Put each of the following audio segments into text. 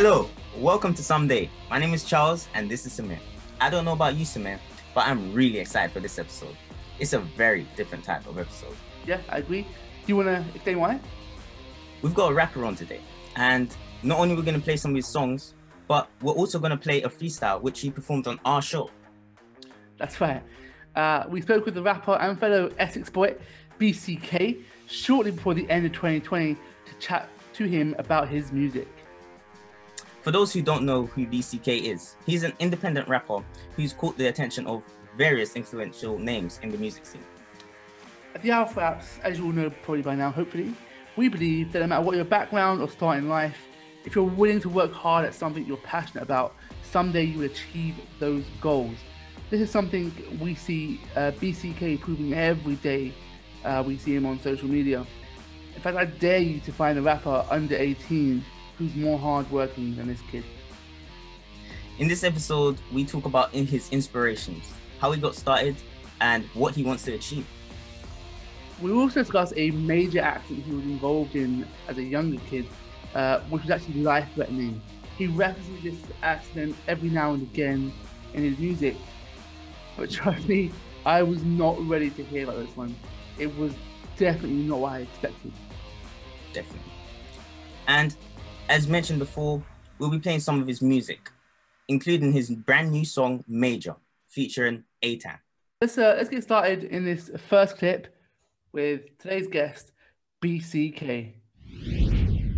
Hello, welcome to Someday. My name is Charles and this is Sumair. I don't know about you, Sumair, but I'm really excited for this episode. It's a very different type of episode. Yeah, I agree. Do you want to explain why? We've got a rapper on today, and not only we're going to play some of his songs, but we're also going to play a freestyle which he performed on our show. That's right. Uh, we spoke with the rapper and fellow Essex boy, BCK, shortly before the end of 2020 to chat to him about his music. For those who don't know who BCK is, he's an independent rapper who's caught the attention of various influential names in the music scene. At the Alpha Apps, as you all know probably by now, hopefully, we believe that no matter what your background or start in life, if you're willing to work hard at something you're passionate about, someday you will achieve those goals. This is something we see uh, BCK proving every day uh, we see him on social media. In fact, I dare you to find a rapper under 18 who's more hardworking than this kid. In this episode, we talk about in his inspirations, how he got started, and what he wants to achieve. We also discuss a major accident he was involved in as a younger kid, uh, which was actually life threatening. He references this accident every now and again in his music, but trust me, I was not ready to hear about this one. It was definitely not what I expected. Definitely. And as mentioned before, we'll be playing some of his music, including his brand new song Major, featuring Atan. Let's uh, let's get started in this first clip with today's guest, BCK.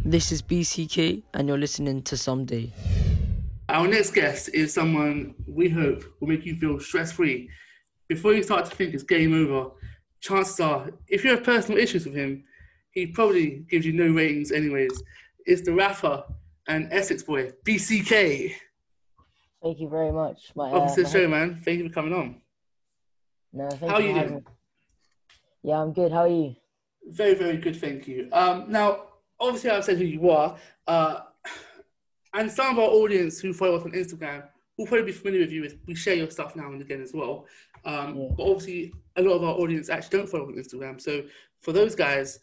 This is BCK, and you're listening to Someday. Our next guest is someone we hope will make you feel stress free. Before you start to think it's game over, chances are, if you have personal issues with him, he probably gives you no ratings, anyways. It's the rapper and Essex boy, BCK. Thank you very much. My, Welcome uh, to the my- show, man. Thank you for coming on. No, thank How you you doing? me. Yeah, I'm good. How are you? Very, very good, thank you. Um, now, obviously, I've said who you are, uh, and some of our audience who follow us on Instagram will probably be familiar with you. As we share your stuff now and again as well. Um, Yeah. But obviously, a lot of our audience actually don't follow us on Instagram. So, for those guys,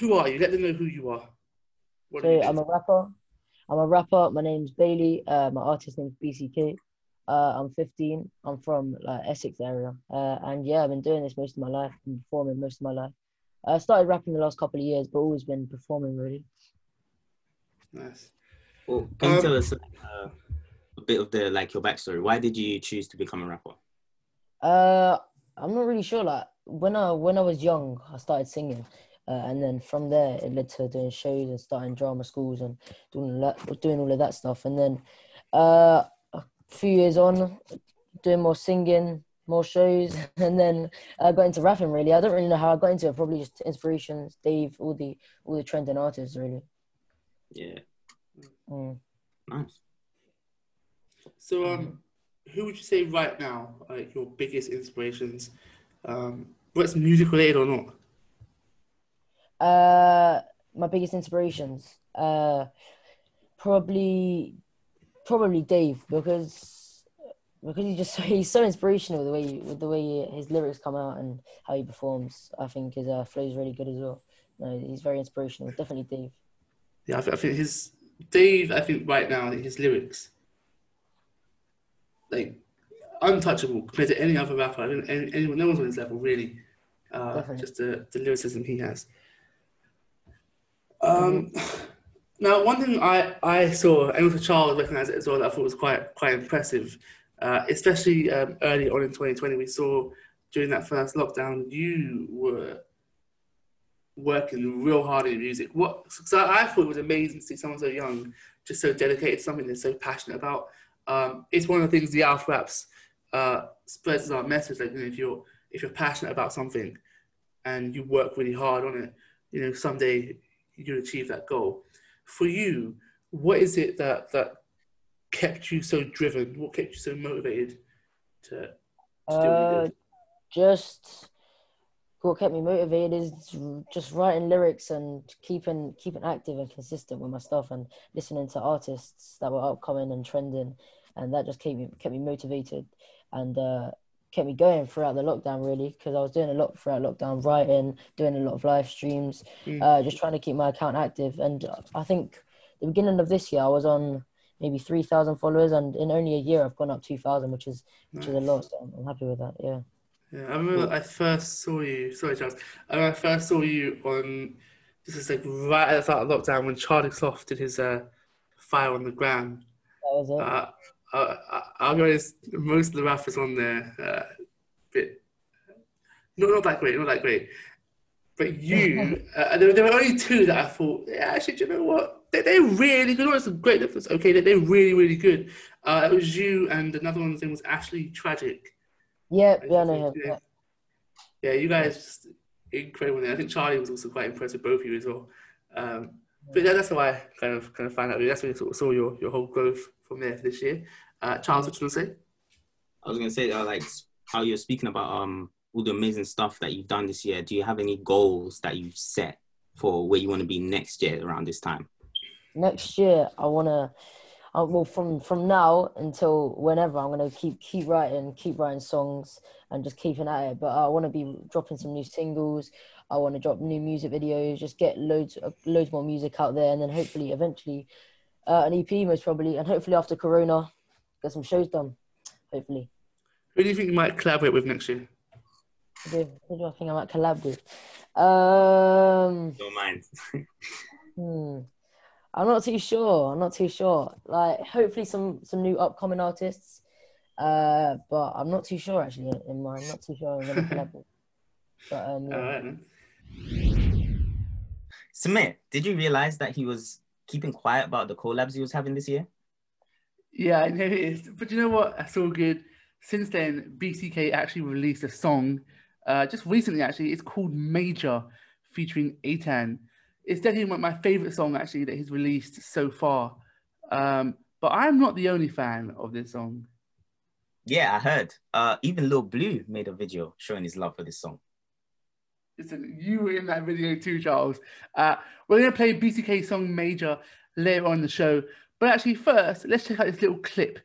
who are you? Let them know who you are. What So? I'm a rapper. I'm a rapper. My name's Bailey. Uh, my artist name's BCK. Uh, I'm 15. I'm from like Essex area. Uh, and yeah, I've been doing this most of my life. Been performing most of my life. I started rapping the last couple of years, but always been performing really. Nice. Well, can you Um, tell us uh, a bit of the like your backstory? Why did you choose to become a rapper? Uh, I'm not really sure. Like when I when I was young, I started singing, uh, and then from there it led to doing shows and starting drama schools and doing that, doing all of that stuff. And then, uh, a few years on, doing more singing, more shows, and then I got into rapping. Really, I don't really know how I got into it. Probably just inspirations, Dave, all the all the trending artists. Really. Yeah, Mm. nice. So, um, who would you say right now are like your biggest inspirations? Um, whether it's music related or not? Uh, my biggest inspirations, uh, probably, probably Dave because because he's just he's so inspirational the way with the way his lyrics come out and how he performs. I think his uh, flow is really good as well. No, he's very inspirational. Definitely Dave. Yeah, I, th- I think his Dave. I think right now his lyrics, like untouchable compared to any other rapper. I any, anyone, no one's on his level really. Uh, just the, the lyricism he has. Um, now one thing I, I saw, and also Charles recognised it as well. That I thought was quite quite impressive, uh, especially um, early on in 2020. We saw during that first lockdown, you were working real hard in music. What? So I thought it was amazing to see someone so young, just so dedicated to something they're so passionate about. Um, it's one of the things the Alpha Apps uh, spreads our message. Like you know, if you're if you're passionate about something and you work really hard on it, you know someday you'll achieve that goal. For you, what is it that that kept you so driven? What kept you so motivated to, to you Uh, just what kept me motivated is just writing lyrics and keeping keeping active and consistent with my stuff and listening to artists that were upcoming and trending and that just kept me kept me motivated and uh, kept me going throughout the lockdown really because I was doing a lot throughout lockdown writing doing a lot of live streams Mm. uh, just trying to keep my account active and I think the beginning of this year, I was on maybe three thousand followers, and in only a year, I've gone up two thousand, which is which is a lot. So I'm, happy with that. Yeah. Yeah, I remember I first saw you. Sorry, Charles. I remember I first saw you on this is like right at the start of lockdown when Charlie Sloth did his uh, fire on the ground. That was it. Uh, I, I, I'll be honest, most of the rappers on there, uh, bit not not that great, not that great. But you, uh, there, there were only two that I thought, yeah, actually, do you know what? They, they're really good. It's a great difference. Okay, they, they're really, really good. Uh, it was you, and another one's name was Ashley Tragic. Yeah, yeah, I. Yeah. Yeah. Yeah, you guys just incredible. I think Charlie was also quite impressed with both of you as well. Um, but yeah, that's how I kind of kind of found out. That's when you sort of saw your, your whole growth from there for this year. Uh, Charles, what you want to say? I was gonna say uh, like how you're speaking about um all the amazing stuff that you've done this year. Do you have any goals that you've set for where you want to be next year around this time? next year I wanna uh, well from from now until whenever I'm gonna keep keep writing keep writing songs and just keeping at it but I want to be dropping some new singles I want to drop new music videos just get loads uh, loads more music out there and then hopefully eventually uh, an EP most probably and hopefully after Corona get some shows done hopefully Who do you think you might collaborate with next year? who do, who do I think I might collab with um Don't mind. Hmm. I'm not too sure. I'm not too sure. Like, hopefully, some some new upcoming artists. Uh, but I'm not too sure actually. In mind, I'm not too sure. I'm gonna collab with. But um, yeah. All right, man. Sumair, did you realize that he was keeping quiet about the collabs he was having this year? Yeah, I know it is. But you know what? That's all good. Since then, BCK actually released a song uh, just recently, actually. It's called Major, featuring Atan. It's definitely one of my favorite song, actually, that he's released so far. Um, but I'm not the only fan of this song. Yeah, I heard. Uh, even Lil Blue made a video showing his love for this song. Listen, you were in that video too, Charles. Uh, we're going to play BCK song Major later on in the show. But actually, first, let's check out this little clip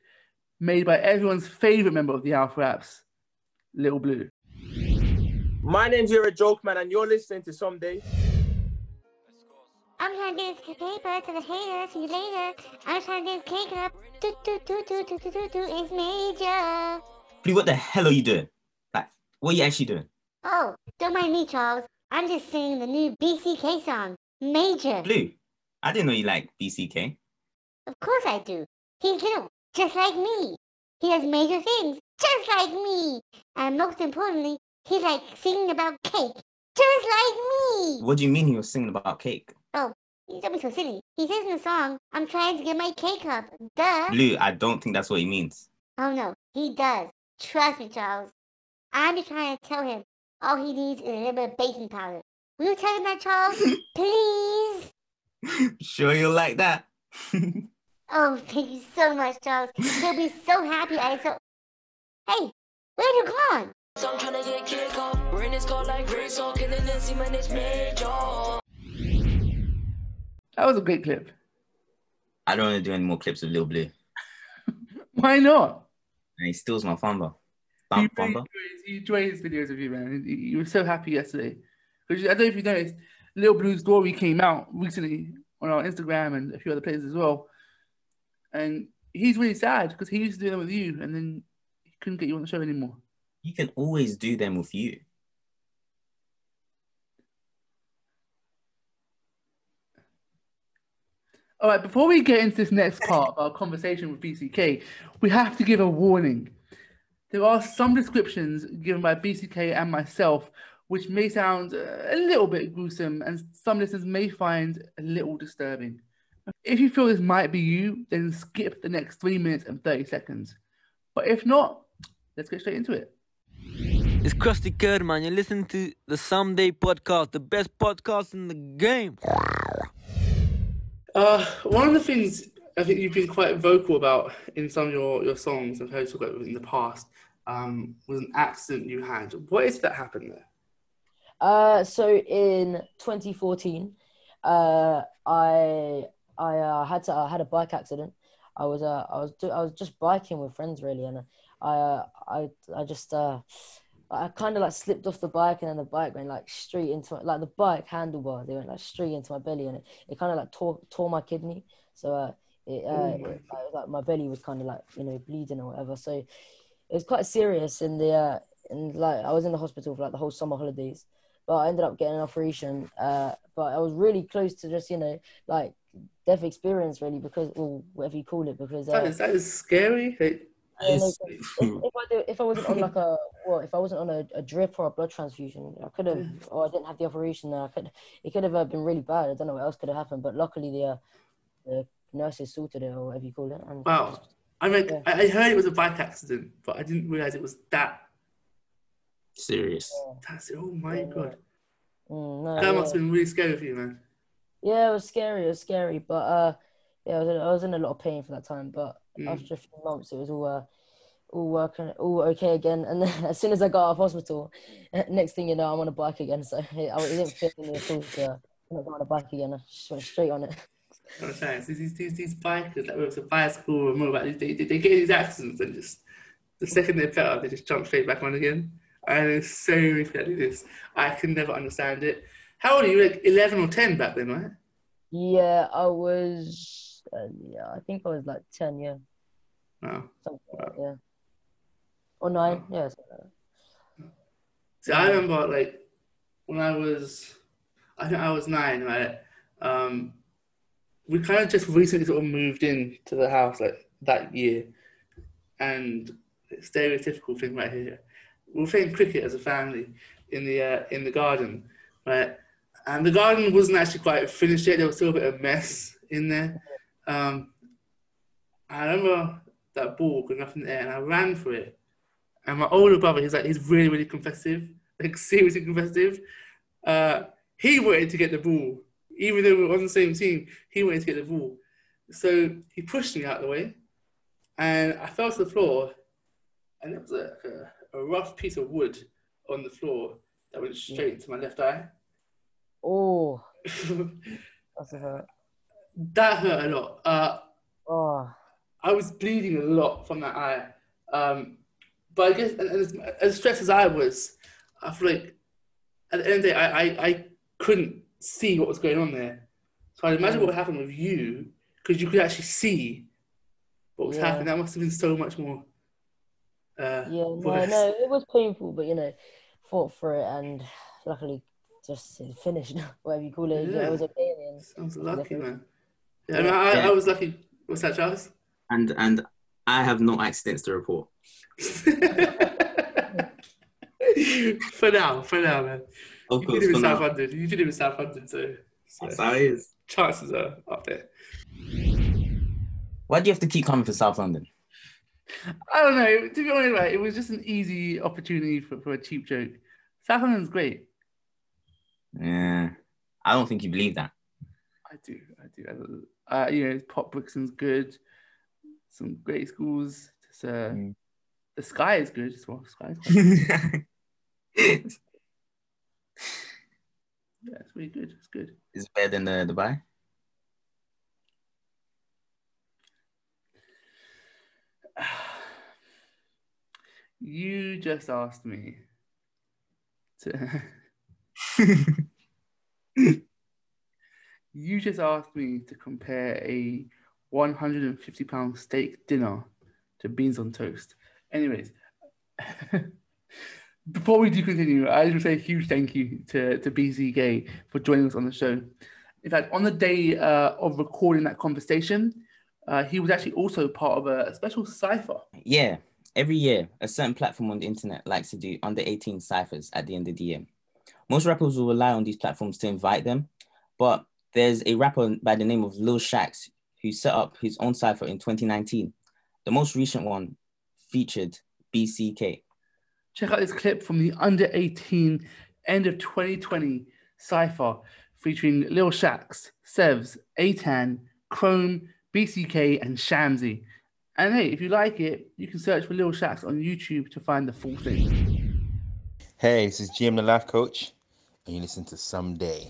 made by everyone's favorite member of the Alpha Apps, Little Blue. My name's You're a Joke Man, and you're listening to Someday. I'm trying to get this paper to the haters, see you later. I'm trying to get this cake up. Do, do, do, do, do, do, do, do, it's major. Blue, what the hell are you doing? Like, what are you actually doing? Oh, don't mind me, Charles. I'm just singing the new BCK song, Major. Blue, I didn't know you liked BCK. Of course I do. He's little, just like me. He does major things, just like me. And most importantly, he likes singing about cake, just like me. What do you mean he was singing about cake? Oh, don't be so silly. He says in the song, I'm trying to get my cake up. Duh. Blue, I don't think that's what he means. Oh no, he does. Trust me, Charles. I'm just trying to tell him all he needs is a little bit of baking powder. Will you tell him that, Charles? Please? sure you'll like that. Oh, thank you so much, Charles. He'll be so happy I so Hey, where'd you gone? So I'm tryna get kick off. We're in this car like Grace, all killing this, see my name's Major. That was a great clip. I don't want to do any more clips of Lil Blue. Why not? And he steals my fumble. He Bump really fumble. enjoys, he his videos of you, man. You were so happy yesterday. Because I don't know if you noticed, Little Blue's story came out recently on our Instagram and a few other places as well. And he's really sad because he used to do them with you and then he couldn't get you on the show anymore. You can always do them with you. All right, before we get into this next part of our conversation with BCK, we have to give a warning. There are some descriptions given by BCK and myself which may sound uh, a little bit gruesome and some listeners may find a little disturbing. If you feel this might be you, then skip the next three minutes and 30 seconds. But if not, let's get straight into it. It's Krusty Curd, man. You're listening to the Someday podcast, the best podcast in the game. Uh, one of the things I think you've been quite vocal about in some of your, your songs, I've heard you talk about in the past, um, was an accident you had. What is that happened there? Uh, so in 2014, uh, I I uh, had to I had a bike accident. I was uh, I was do- I was just biking with friends really, and I uh, I I just uh, I kind of like slipped off the bike, and then the bike went like straight into my, like the bike handlebar. They went like straight into my belly, and it, it kind of like tore tore my kidney. So uh, it, uh, my it, was like my belly was kind of like you know bleeding or whatever. So it was quite serious. And the uh, and like I was in the hospital for like the whole summer holidays, but I ended up getting an operation. Uh, but I was really close to just you know like death experience really because or whatever you call it because uh, is, that is scary. Like, yeah, no, It's- if, if I do, if I wasn't on like a well, if I wasn't on a, a drip or a blood transfusion, I could have, or I didn't have the operation. There, I could, it could have uh, been really bad. I don't know what else could have happened, but luckily the, uh, the nurses sorted it or whatever you call it. And wow. I mean, Yeah. I I heard it was a bike accident, but I didn't realize it was that. serious. That's it. Oh my Yeah, god. Mm, no, That yeah. must have been really scary for you, man. yeah, it was scary. It was scary, but uh, yeah, I was, in, I was in a lot of pain for that time. But Mm. after a few months, it was all uh, all working, all okay again. And then as soon as I got out of hospital, next thing you know, I'm on a bike again. So it, I, it didn't fit me at all. So I'm not on a bike again. I just went straight on it. What I'm saying, these, these, these, these bikers, like whether it's a bicycle or a motorbike, they, they, they get these accidents and just the second they're better, they just jump straight back on again. And there's so many people that do this. I can never understand it. How old are you? Like 11 or 10 back then, right? Yeah, I was. Uh, yeah, I think I was like ten. Yeah, Wow. something like that, yeah. Or nine. Yeah. like. See, I remember like when I was, I think I was nine, right? Um, we kind of just recently sort of moved in to the house like that year, and stereotypical thing right here. We were playing cricket as a family in the uh, in the garden, right? And the garden wasn't actually quite finished yet. There was still a bit of mess in there. Um, I remember that ball going up in the air, and I ran for it. And my older brother, he's like, he's really, really competitive, like seriously competitive. Uh, he wanted to get the ball, even though we were on the same team. He wanted to get the ball, so he pushed me out of the way, and I fell to the floor, and there was a, a, a rough piece of wood on the floor that went straight into my left eye. Oh, that's a hurt. that hurt a lot. Uh, Oh, I was bleeding a lot from that eye. Um, but I guess, and, and as, as stressed as I was, I feel like at the end of the day, I, I, I couldn't see what was going on there. So I'd imagine what would happen with you, because you could actually see what was Yeah. happening. That must have been so much more. Uh, yeah. No, worse. no, it was painful, but you know, fought for it, and luckily, just finished. Whatever you call it, yeah. Yeah. it was okay in the. Sounds lucky, man. Yeah, I, mean, I, I was lucky. What's that, Charles? And and I have no accidents to report. for now, for now, man. Of You course, did it for in South now. London. You did it in South London, so, so That's how it is. chances are up there. Why do you have to keep coming for South London? I don't know. To be honest, right, it was just an easy opportunity for, for a cheap joke. South London's great. Yeah, I don't think you believe that. I do. I do. Uh, you know, Pop Brixton's good. Some great schools. Just, uh, Mm. The Sky is good as well. Sky is quite- it's yeah, it's really good. It's good. Is it better than the Dubai. You just asked me to. You just asked me to compare a 150 pound steak dinner to beans on toast. Anyways, before we do continue, I just want to say a huge thank you to, to BCK for joining us on the show. In fact, on the day uh, of recording that conversation, uh, he was actually also part of a, a special cipher. Yeah, every year, a certain platform on the internet likes to do under 18 ciphers at the end of the year. Most rappers will rely on these platforms to invite them, but there's a rapper by the name of Lil Shax who set up his own cipher in 2019. The most recent one featured BCK. Check out this clip from the under 18 end of 2020 cipher featuring Lil Shax, Sevs, Atan, Chrome, BCK, and Shamsi. And hey, if you like it, you can search for Lil Shax on YouTube to find the full thing. Hey, this is GM the Life Coach, and you listen to Someday.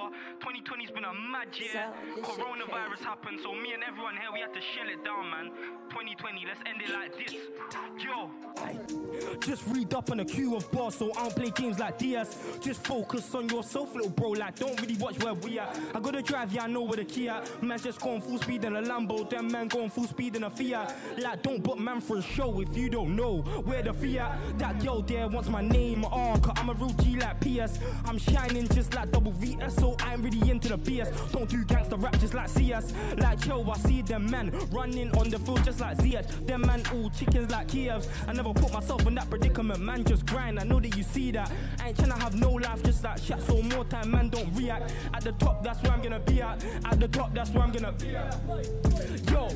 Cipher. 2020's been a mad year. Coronavirus happened, so me and everyone here, we had to shell it down, man. 2020, let's end it like this. Yo. Just read up on a queue of bars, so I don't play games like DS. Just focus on yourself, little bro. Like, don't really watch where we at. I gotta drive, yeah, I know where the key at. Man, just going full speed in a Lambo, them man going full speed in a Fiat. Like, don't book man for a show if you don't know where the Fiat. That girl there wants my name on, cause I'm a real G like PS. I'm shining just like double VS, so I ain't really into the BS. Don't do gangster rap just like CS. Like, yo, I see them men running on the field just like ZH. Them man all chickens like Kievs. I never put myself in that predicament, man, just grind. I know that you see that. I ain't tryna have no life just like chat, so more time, man, don't react. At the top, that's where I'm gonna be at. At the top, that's where I'm gonna be at. Yo,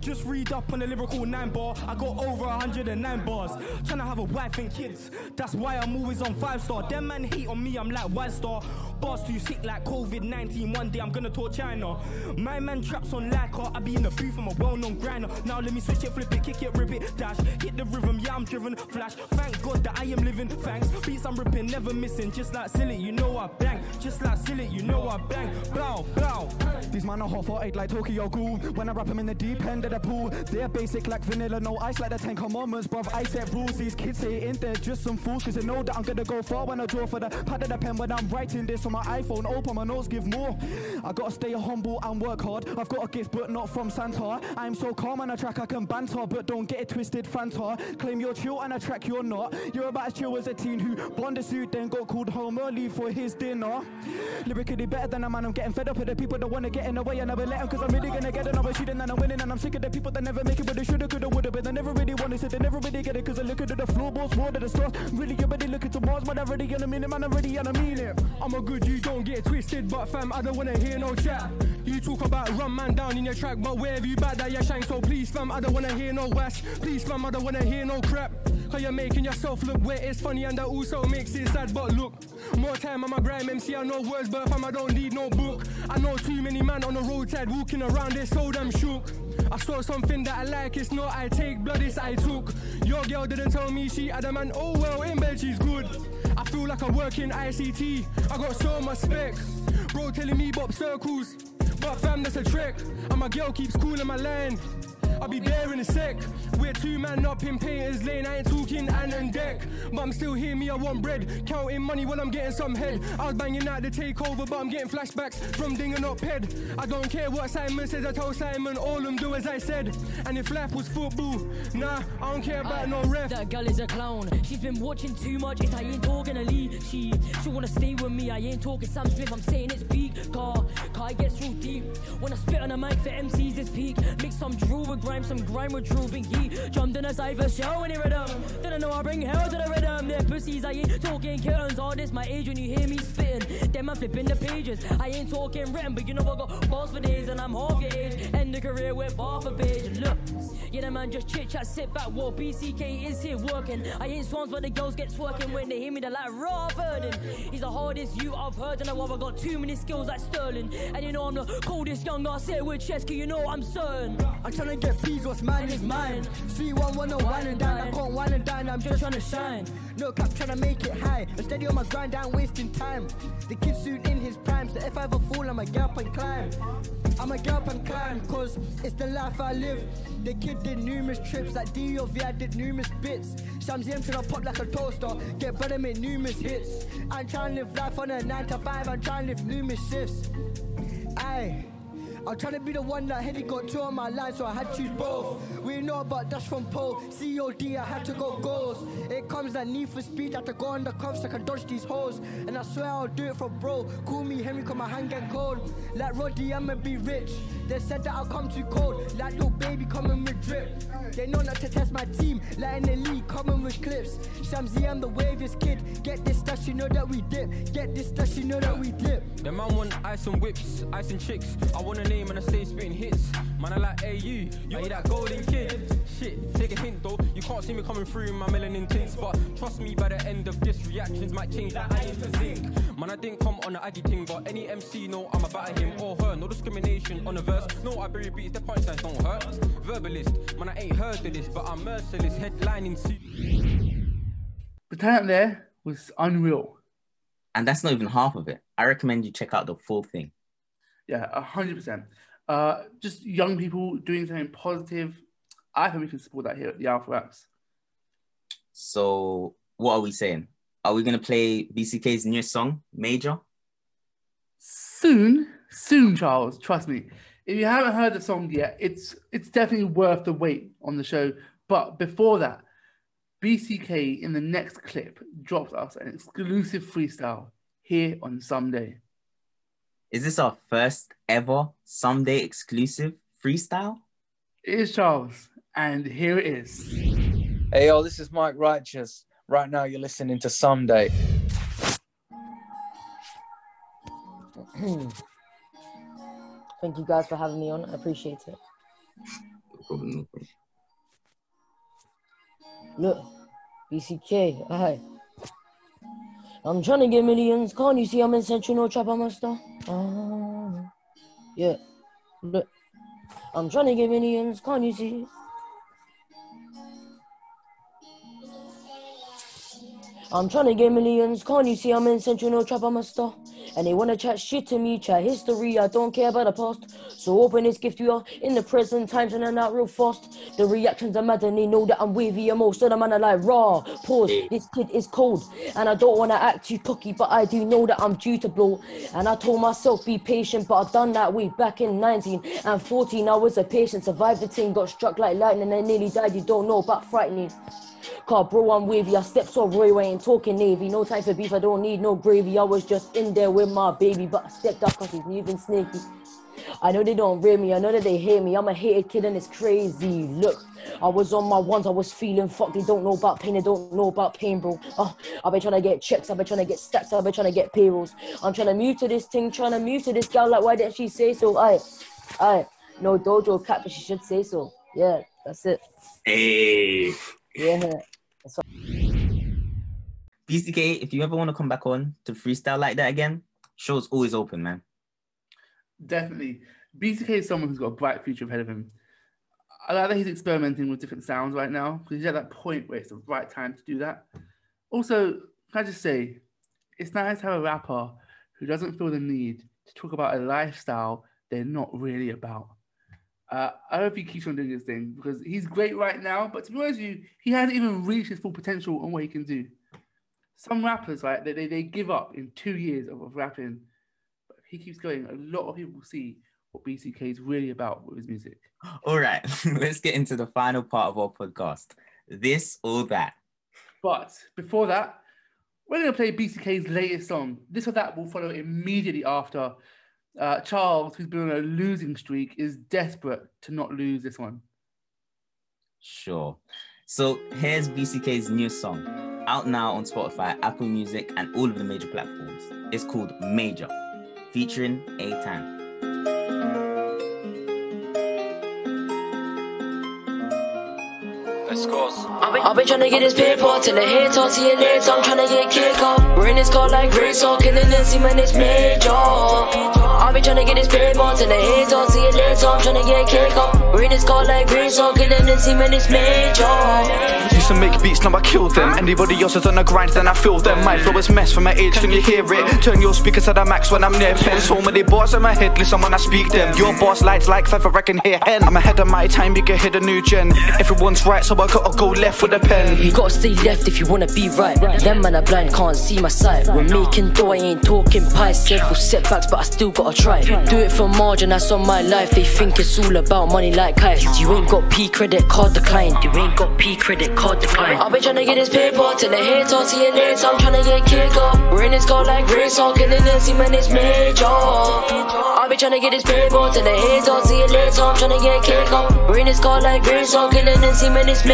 just read up on the lyrical nine bar. I got over 109 bars. Tryna have a wife and kids. That's why I'm always on five star. Them man hate on me, I'm like white star. Bars too sick like COVID 19. One day I'm gonna tour China. My man traps on like I be in the booth, I'm a well known grinder. Now let me switch it, flip it, kick it, rip it, dash. Hit the rhythm, yeah, I'm driven. Flash, thank God that I am living. Thanks. Beats I'm ripping, never missing. Just like silly, you know I bang. Just like silly, you know I bang. Bow, bow. These man are hot for eight like Tokyo Ghoul. When I rap them in the deep end of the pool, they're basic like vanilla, no ice like the Ten Commandments, bruv. I set rules. These kids hating, they're just some fools, cause they know that I'm gonna go far when I draw for the pad of the pen when I'm writing this on my iPhone. Oh, Open my nose, give more. I gotta stay humble and work hard. I've got a gift, but not from Santa. I'm so calm on a track, I can banter, but don't get it twisted, Fanta. Claim you're chill on a track, you're not. You're about as chill as a teen who blonde a suit, then got called home early for his dinner. Lyrically better than a man, I'm getting fed up with the people that wanna get in the way. I never let them, cause I'm really gonna get another shooting and I'm winning. And I'm sick of the people that never make it, but they shoulda, coulda, woulda, but they never really wanted it. They never really get it, cause I look at the floorboards, more than the stars. Really, already looking to Mars, but I already in a minute, man, I'm ready and I mean it. I'm a good you, don't get twisted, but fam, I don't wanna hear no chat. You talk about run man down in your track, but wherever you back that you shine. So please, fam, I don't wanna hear no wash. Please, fam, I don't wanna hear no crap. Cause you're making yourself look wet, it's funny and that also makes it sad. But look, more time on my grime MC, I know words, but fam, I don't need no book. I know too many man on the roadside walking around, they're so damn shook. I saw something that I like, it's not I take, blood, it's I took. Your girl didn't tell me she had a man, oh well, in bed she's good. Feel like I work in ICT, I got so much spec. Bro telling me bop circles, but fam, that's a trick. And my girl keeps cool in my line. I'll be there in a sec. We're two man up in painters lane. I ain't talking and and deck. I'm still here, me, I want bread. Counting money while I'm getting some head. I was banging out the takeover, but I'm getting flashbacks from dinging up head. I don't care what Simon says, I told Simon all them do as I said. And if life was football, nah, I don't care about no ref. That girl is a clown. She's been watching too much. If I ain't talking to leave, she she wanna stay with me. I ain't talking Sam Smith. I'm saying it's peak. Car, car gets real deep. When I spit on a mic for MCs, it's peak. Mix some drill with grime, some grime with drill. Binky jumped in a cypher show in the rhythm. Then I know I bring hell to the rhythm. Their pussies, I ain't talking kittens. All this my age when you hear me spitting. Then I'm flipping the pages. I ain't talking written, but you know I got balls for days and I'm half your age. The career with half a page. Look, yeah, the man just chit chat, sit back. War BCK is here working. I ain't swans, but the girls get twerking when they hear me. They're like raw burden. He's the hardest you I've heard, and I I got too many skills like Sterling. And you know I'm the coldest young. I say it with cause you know I'm certain. I'm trying to get peas, what's mine is mine. See one, one, no wine and dine. I can't wine and dine, I'm just trying to shine. No cap, trying to make it high. I'm steady on my grind, I ain't wasting time. The kid soon in his prime, so if I ever fall, I'm a get up and climb. I'm a get up and climb, it's the life I live. The kid did numerous trips, like DOV, I did numerous bits. Shams him to the pop like a toaster, get better, make numerous hits. I'm trying to live life on a 9 to 5, I'm trying to live numerous shifts. Aye. I'm trying to be the one that Henny got two on my line, so I had to choose both. We know about Dash from Pole, COD, I had to go goals. It comes that need for speed, I had to go on the cuffs, I can dodge these hoes. And I swear I'll do it for bro. Call me Henry, cause my hand get cold. Like Roddy, I'ma be rich. They said that I'll come too cold, like little baby coming with drip. They know not to test my team, like in the league, coming with clips. Shamsi, I'm the waviest kid. Get this stuff, you know that we dip. Get this stuff, you know that we dip. The man want ice and whips, ice and chicks. I want a name and I stay spitting hits. Man, I like AU, you ain't that golden kid. Shit, take a hint though. You can't see me coming through in my melanin tints, but trust me, by the end of this, reactions might change like I ain't zinc. Man, I didn't come on the Aggie thing, but any MC know I'm about him or her. No discrimination on the verse. No, I bury beats, the punchlines don't hurt. Verbalist, man, I ain't heard of this, but I'm merciless. Headlining suit. The talent there was unreal. And that's not even half of it. I recommend you check out the full thing. Yeah, a hundred percent. Uh, just young people doing something positive. I think we can support that here at the Alpha Apps. So what are we saying? Are we gonna play BCK's new song, Major? Soon, soon, Charles. Trust me. If you haven't heard the song yet, it's it's definitely worth the wait on the show. But before that, BCK in the next clip drops us an exclusive freestyle here on Someday. Is this our first ever Someday exclusive freestyle? It is Charles, and here it is. Hey, yo, this is Mike Righteous. Right now, you're listening to Someday. Thank you guys for having me on. I appreciate it. Look, BCK, alright. I'm trying to get millions. Can't you see I'm in central no trap I'm a star? Ah, yeah. Look, I'm trying to get millions. Can't you see? I'm trying to get millions. Can't you see I'm in central no trap I'm a star? And they wanna chat shit to me, chat history. I don't care about the past. So open this gift, you are in the present times and I'm not real fast. The reactions are mad and they know that I'm wavy. And most of them man are like raw. Pause. This kid is cold, and I don't wanna act too cocky, but I do know that I'm due to blow. And I told myself be patient, but I've done that way back in 19 and 14. I was a patient, survived the thing, got struck like lightning and I nearly died. You don't know about frightening. Car bro, I'm wavy. I stepped so Roy, I ain't talking navy. No time for beef, I don't need no gravy. I was just in there with my baby, but I stepped up cause he's moving snaky. I know they don't rate me, I know that they hate me. I'm a hated kid and it's crazy. Look, I was on my ones, I was feeling fucked. They don't know about pain, they don't know about pain, bro. Uh, oh, I've been trying to get checks, I've been trying to get stacks, I've been trying to get payrolls. I'm trying to mute to this thing, trying to mute to this gal. Like, why didn't she say so? I, I, no dojo cap, but she should say so. Yeah, that's it. Hey. Yeah. That's what- BCK, if you ever want to come back on to freestyle like that again, show's always open, man. Definitely. BCK is someone who's got a bright future ahead of him. I like that he's experimenting with different sounds right now because he's at that point where it's the right time to do that. Also, can I just say, it's nice to have a rapper who doesn't feel the need to talk about a lifestyle they're not really about. Uh, I hope he keeps on doing his thing because he's great right now, but to be honest with you, he hasn't even reached his full potential on what he can do. Some rappers, right, they, they, they give up in two years of, of rapping, but if he keeps going, a lot of people see what BCK is really about with his music. All right, let's get into the final part of our podcast. This or that. But before that, we're going to play BCK's latest song. This or that will follow immediately after. Uh, Charles, who's been on a losing streak, is desperate to not lose this one. Sure. So here's BCK's new song, out now on Spotify, Apple Music, and all of the major platforms. It's called Major, featuring A Time. Let's go. I've been trying to get this paper till the head talk to your legs. I'm trying to get kicked up. We're in this car like race all killing and see man, it's major. I've been trying to get this paper till the head talk to your legs. I'm trying to get kicked up. We're in this car like race all killing and see man, it's major. Used to make beats, now I kill them. Anybody else is on the grind, then I feel them. My flow is mess from my age, can you hear it? Turn your speakers to the max when I'm near pen. So many bars in my head, listen when I speak them. Your boss lights like feather, I can hear hen. I'm ahead of my time, you can hit a new gen. Everyone's right, so I gotta go left with a pen. You gotta stay left if you wanna be right. Them man are blind, can't see my side. We're making dough, I ain't talking pies. Several setbacks, but I still gotta try. Do it for margin, that's on my life. They think it's all about money like kites. You ain't got P credit card declined. You ain't got P credit card declined. I've been trying to get this paper till the head talk to your legs. I'm trying to get kicked up. We're in this car like all killing and see man, it's major. I've been trying to get this paper till the head talk to your legs. I'm trying to get kicked up. We're in this car like all killing and see man, it's major.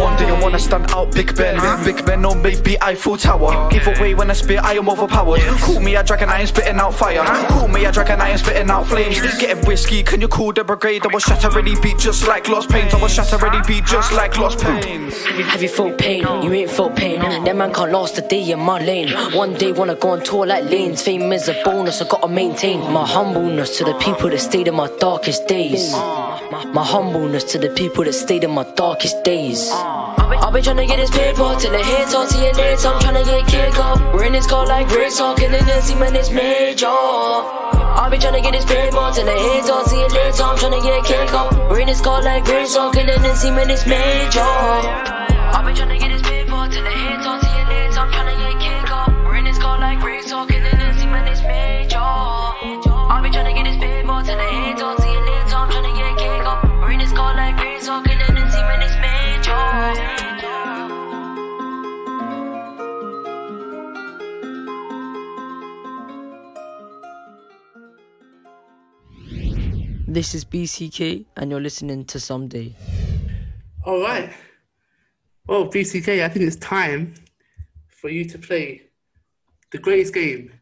One day I wanna stand out Big Ben. Big Ben or maybe Eiffel Tower. Give away when I spit, I am overpowered. Call me a dragon, I ain't spitting out fire. Call me a dragon, I ain't spitting out flames. Getting whiskey, can you call the brigade? I was shatter ready beat just like lost pains. I was shatter ready beat just like lost pains. Have you felt pain? You ain't felt pain. That man can't last a day in my lane. One day wanna go on tour like lanes. Fame is a bonus, I gotta maintain. maintain my humbleness to the people that stayed in my darkest days. My humbleness to the people that stayed in my darkest days. I've been trying to get this paper till the head talk to your later. I'm trying to get kick up. We're in this car like race talking in the semen is major. I've been trying to get this paper till the head talk to your later. I'm trying to get kick up. We're in this car like race talking in the semen is major. I've been trying to get this paper till the head talk to your later. I'm trying to get kick up. We're in this car like race talking in the semen is major. I've been trying to get this paper till the head talk This is BCK, and you're listening to Someday. All right. Well, BCK, I think it's time for you to play the greatest game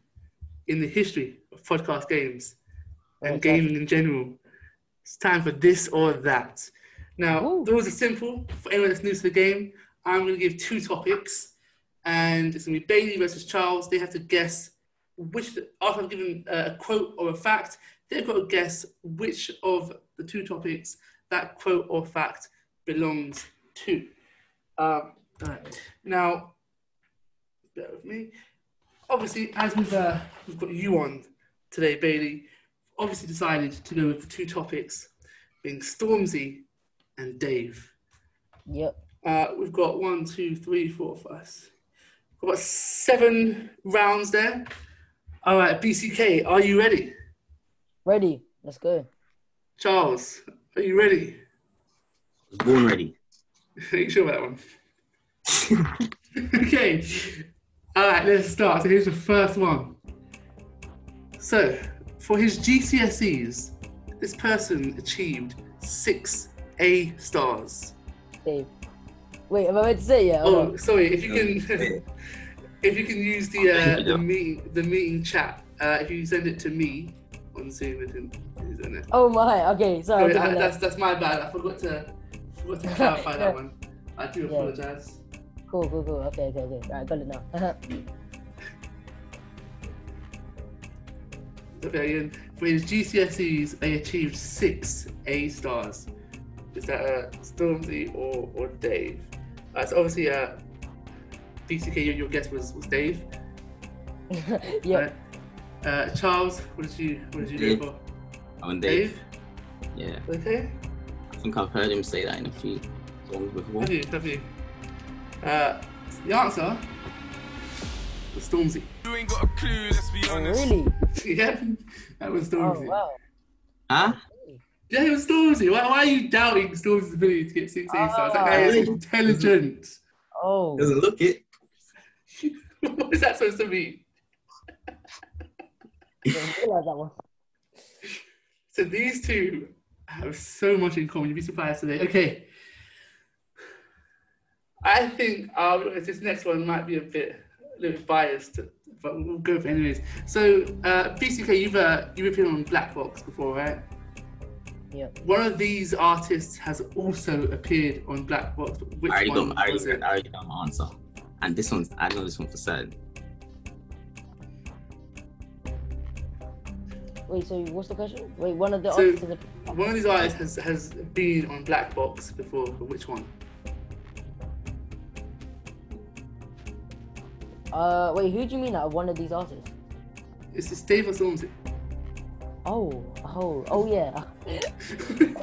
in the history of podcast games and Okay. gaming in general. It's time for this or that. Now, the rules are simple. For anyone that's new to the game, I'm going to give two topics, and it's going to be Bailey versus Charles. They have to guess which, after I've given uh, a quote or a fact, they've got to guess which of the two topics that quote or fact belongs to. Um, alright. Now, bear with me. Obviously, as we've, uh, we've got you on today, Bailey, obviously decided to go with the two topics being Stormzy and Dave. Yep. Uh, we've got one, two, three, four, five. We've got seven rounds there. All right, BCK, are you ready? Ready. Let's go. Charles, are you ready? Born ready. Are you sure about that one? okay. All right, let's start. So here's the first one. So, for his GCSEs, this person achieved six A stars. Dave. Wait, am I meant to say it yet? Hold Oh, on. sorry. If you can, if you can use the uh, the meeting the meeting chat. Uh, if you send it to me on Zoom, can use it. Oh my. Okay, sorry. Sorry, I'll give I, you that's that's my bad. I forgot to forgot to clarify that one. I do Yeah. apologize. Cool, cool, cool. Okay, okay, okay. Alright, got it now. Okay, and for his GCSEs, they achieved six A stars. Is that uh, Stormzy or, or Dave? Uh, so obviously, uh, your, your guess was, was Dave. yeah. Uh, Charles, what did you what did you Dave. go for? On Dave. Dave? Yeah. Okay. I think I've heard him say that in a few songs before. Have you? Have you? Uh, the answer was Stormzy. You ain't got a clue, let's be honest. really? yeah, that was Oh Stormzy. wow. Huh? Yeah, it was Stormzy. Why, why are you doubting Stormzy's ability to get six A stars? That guy is Ah. intelligent. Oh. Doesn't look it. what is that supposed to mean? Didn't realize that one. So these two have so much in common. You'd be surprised today. Okay. I think uh, this next one might be a bit, a little bit biased, but we'll go for it anyways. So, uh, BCK, you've uh, you've appeared on Black Box before, right? Yep. One of these artists has also appeared on Black Box. Which I already, one got, I, already, was it? I already got my answer. And this one's, I know this one for certain. Wait, so what's the question? Wait, one of the So, artists is a- one of these artists has, has been on Black Box before, but which one? Uh, wait, who do you mean? Out of one of these artists? It's it's Dave or Stormzy. Oh, oh, oh yeah.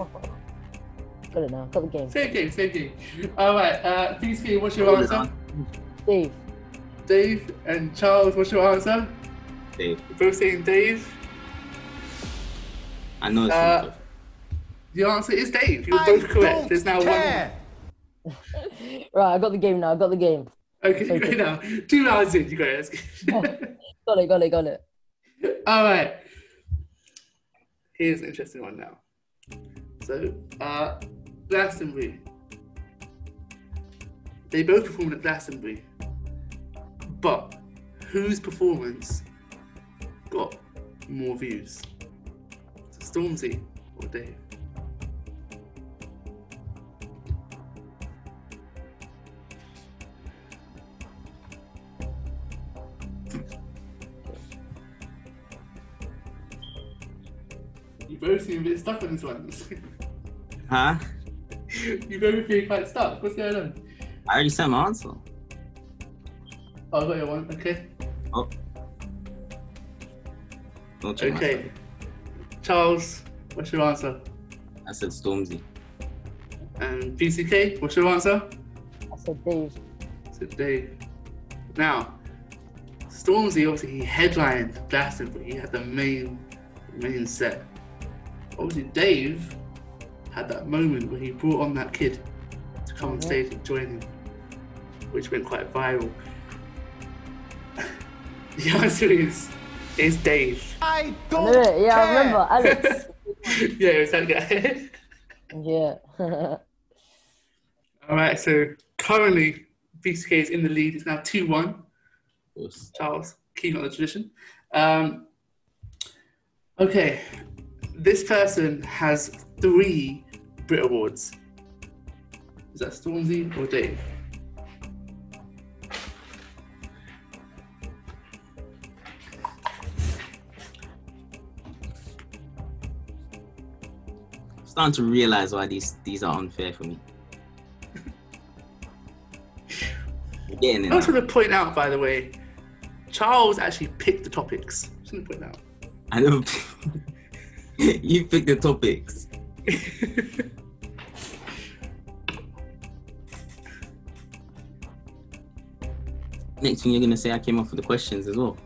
got it now. Got the game. Same game, same game. All right, uh, BCK, what's your Hold answer? Dave. Dave and Charles, what's your answer? Dave. You're both saying Dave. I know it's Uh, the answer is Dave. You're both correct. There's now one. Right, I got the game now. I got the game. Okay, you Okay. got it now. Two rounds in, you got it. Got it, got it, got it. All right. Here's an interesting one now. So, uh, Glastonbury. They both performed at Glastonbury, but whose performance got more views? Stormzy or Dave? You both seem a bit stuck on this one. Huh? you both feel quite stuck. What's going on? I already said my answer. Oh, I got your one. Okay. Oh. Okay. Charles, what's your answer? I said Stormzy. And BCK, what's your answer? I said Dave. So Dave. Now, Stormzy obviously he headlined Glastonbury. But he had the main main set. Obviously, Dave had that moment where he brought on that kid to come on Mhm. stage and join him, which went quite viral. the answer is is Dave. I I knew it. Yeah, I remember Alex. yeah, it was that guy. yeah. All right, so currently BCK is in the lead. It's now 2 1. Charles, keeping on the tradition. Um, okay, this person has three Brit Awards. Is that Stormzy or Dave? Starting to realize why these these are unfair for me. Getting it. I was now. going to point out, by the way, Charles actually picked the topics. Just to point out. I know. you picked the topics. Next thing you're gonna say, I came up with the questions as well.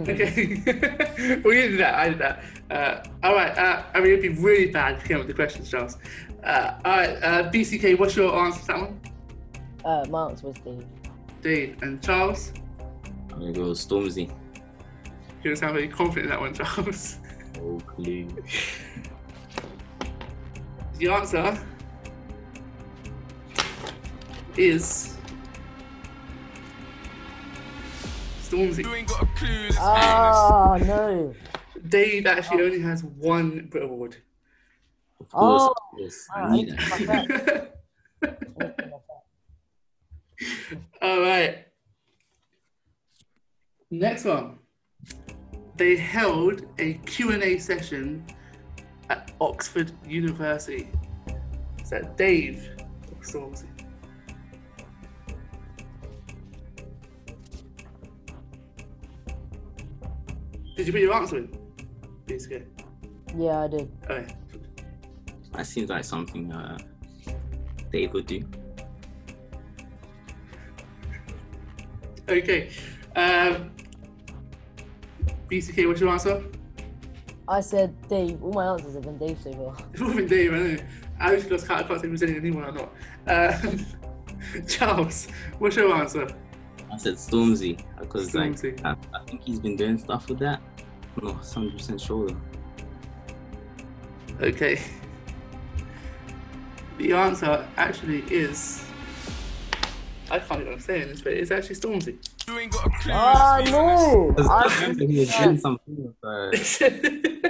Okay. well, you did that. I did that. Uh, all right. Uh, I mean, it'd be really bad if you came up with the questions, Charles. Uh, all right. Uh, BCK, what's your answer to that one? Uh, my answer was Dave. Dave and Charles. I'm gonna go with Stormzy. You don't sound very confident in that one, Charles. Oh, clue. The answer is Stormzy. You ain't got a clue. This Oh no. Dave actually only has one Brit Award. Of course, Oh. of course. I I need need that. to come back. I need to come back. All right. Next one. They held a Q&A session at Oxford University. Is that Dave or Stormzy? Did you put your answer in? Basically. Yeah, I did. Okay. That seems like something uh, Dave would do. Okay. Um, BCK, what's your answer? I said Dave. All my answers have been Dave so far. It's all been Dave, I know. I actually lost count. I can't say who's any anyone or not. Um, Charles, what's your answer? I said Stormzy because Stormzy. like I, I think he's been doing stuff with that. I'm not 100 percent sure though. Okay. The answer actually is. I can't believe I'm saying this, but it's actually Stormzy. You ain't got a clue. Oh no! I I remember he was doing something with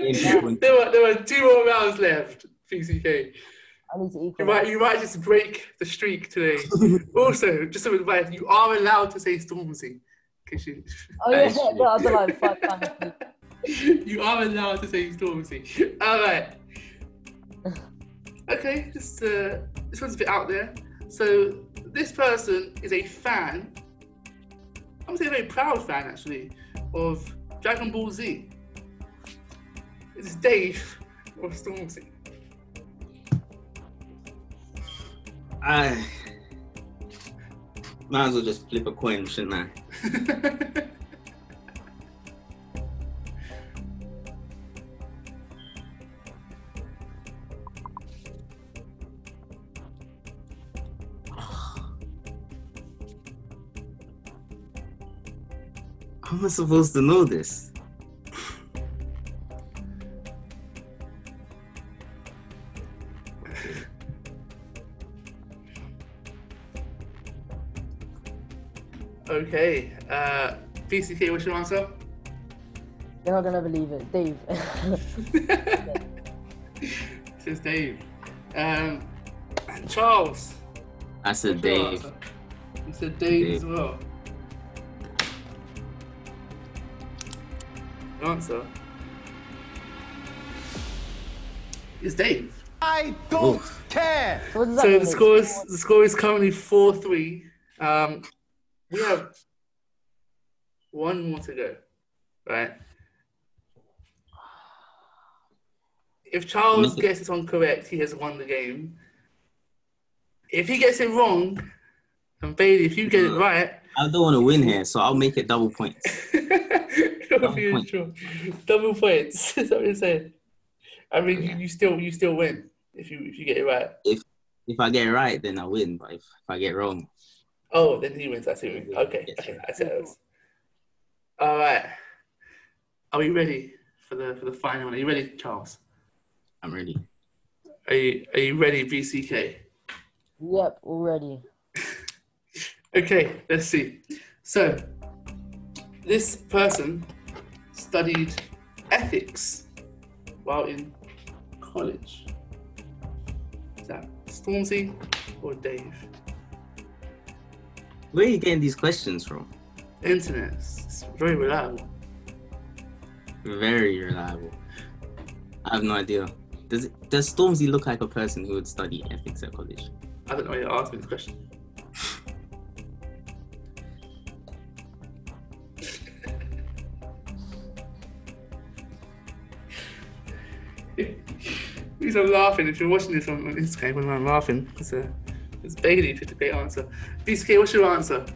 game people. there were there were two more rounds left. BCK. I need to You might you might just break the streak today. also, just some advice: you are allowed to say Stormzy. 'cause you, Oh yeah, no, I've done like five times. you are allowed to say Stormzy. All right. Okay, this uh, this one's a bit out there. So this person is a fan. I'm saying a very proud fan actually of Dragon Ball Z. It's Dave or Stormzy. I might as well just flip a coin, shouldn't I? How am I supposed to know this? Okay, uh, BCK, what's your answer? You're not gonna believe it, Dave. Says Dave. Um, Charles. I said Dave. answer? You said Dave, Dave. as well. Answer is Dave. I don't care. What does that So mean? the score is the score is currently four three. Um, we have one more to go, right? If Charles gets this one correct, he has won the game. If he gets it wrong, and Bailey, if you get it right, I don't want to win here, so I'll make it double points. double points. Double points. Is that what you're saying? I mean, you, you still you still win if you if you get it right. If if I get it right, then I win. But if, if I get it wrong, Oh, then he wins. I see. what you mean. Okay, okay, I see how it is. All right. Are we ready for the for the final one? Are you ready, Charles? I'm ready. Are you Are you ready, BCK? Yep, already. Okay, let's see. So, this person studied ethics while in college. Is that Stormzy or Dave? Where are you getting these questions from? Internet. It's very reliable. Very reliable. I have no idea. Does it, does Stormzy look like a person who would study ethics at college? I don't know why you're asking this question. Please, I'm laughing. If you're watching this on, on Instagram, when I'm laughing, because uh, it's Bailey picked a great answer. BCK, what's your answer?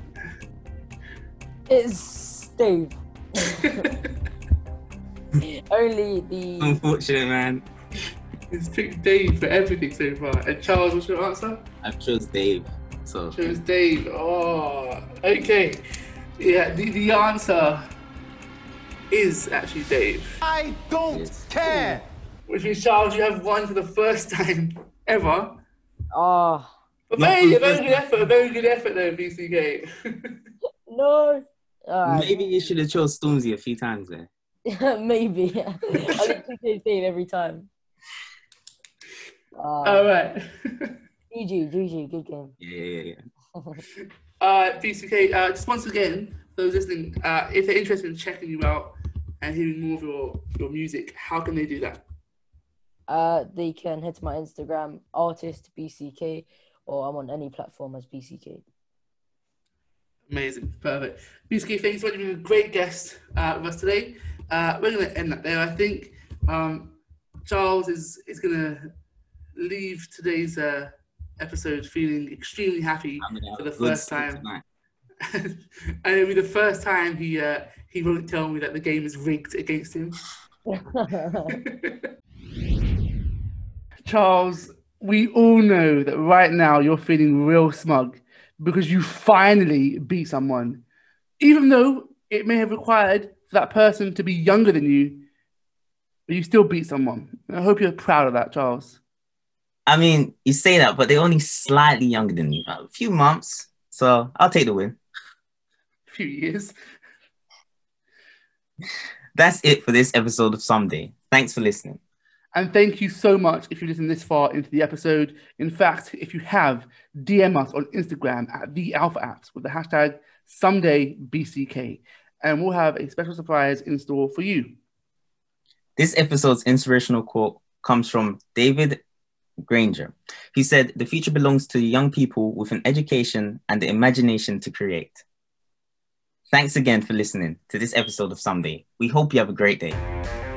It's Dave. Only the Unfortunate, man. It's picked Dave for everything so far. And Charles, what's your answer? I've chose Dave. So Chose Dave. Oh, okay. Yeah, the, the answer is actually Dave. I don't care. Which means, Charles, you have won for the first time ever. Oh. A very, a very good effort, a very good effort though, BCK. no. Alright. maybe you should have chose Stormzy a few times there. Maybe. I literally Dave every time. Uh, All right. GG, GG, good game. Yeah, yeah, yeah. Uh, BCK, uh, just once again, those listening, uh, if they're interested in checking you out and hearing more of your, your music, how can they do that? Uh, they can head to my Instagram, artist BCK, or I'm on any platform as BCK. Amazing, perfect. BCK, thanks for being a great guest uh, with us today. Uh, we're going to end that there. I think um, Charles is, is going to leave today's uh, episode feeling extremely happy for the first time. and it'll be the first time he uh, he won't tell me that the game is rigged against him. Charles, we all know that right now you're feeling real smug because you finally beat someone, even though it may have required for that person to be younger than you, but you still beat someone. I hope you're proud of that, Charles. I mean, you say that, but they're only slightly younger than me, a few months. So I'll take the win. A few years. That's it for this episode of Someday. Thanks for listening. And thank you so much if you listened this far into the episode. In fact, if you have, DM us on Instagram at the Alpha Apps with the hashtag SomedayBCK, and we'll have a special surprise in store for you. This episode's inspirational quote comes from David Granger. He said, The future belongs to young people with an education and the imagination to create. Thanks again for listening to this episode of Someday. We hope you have a great day.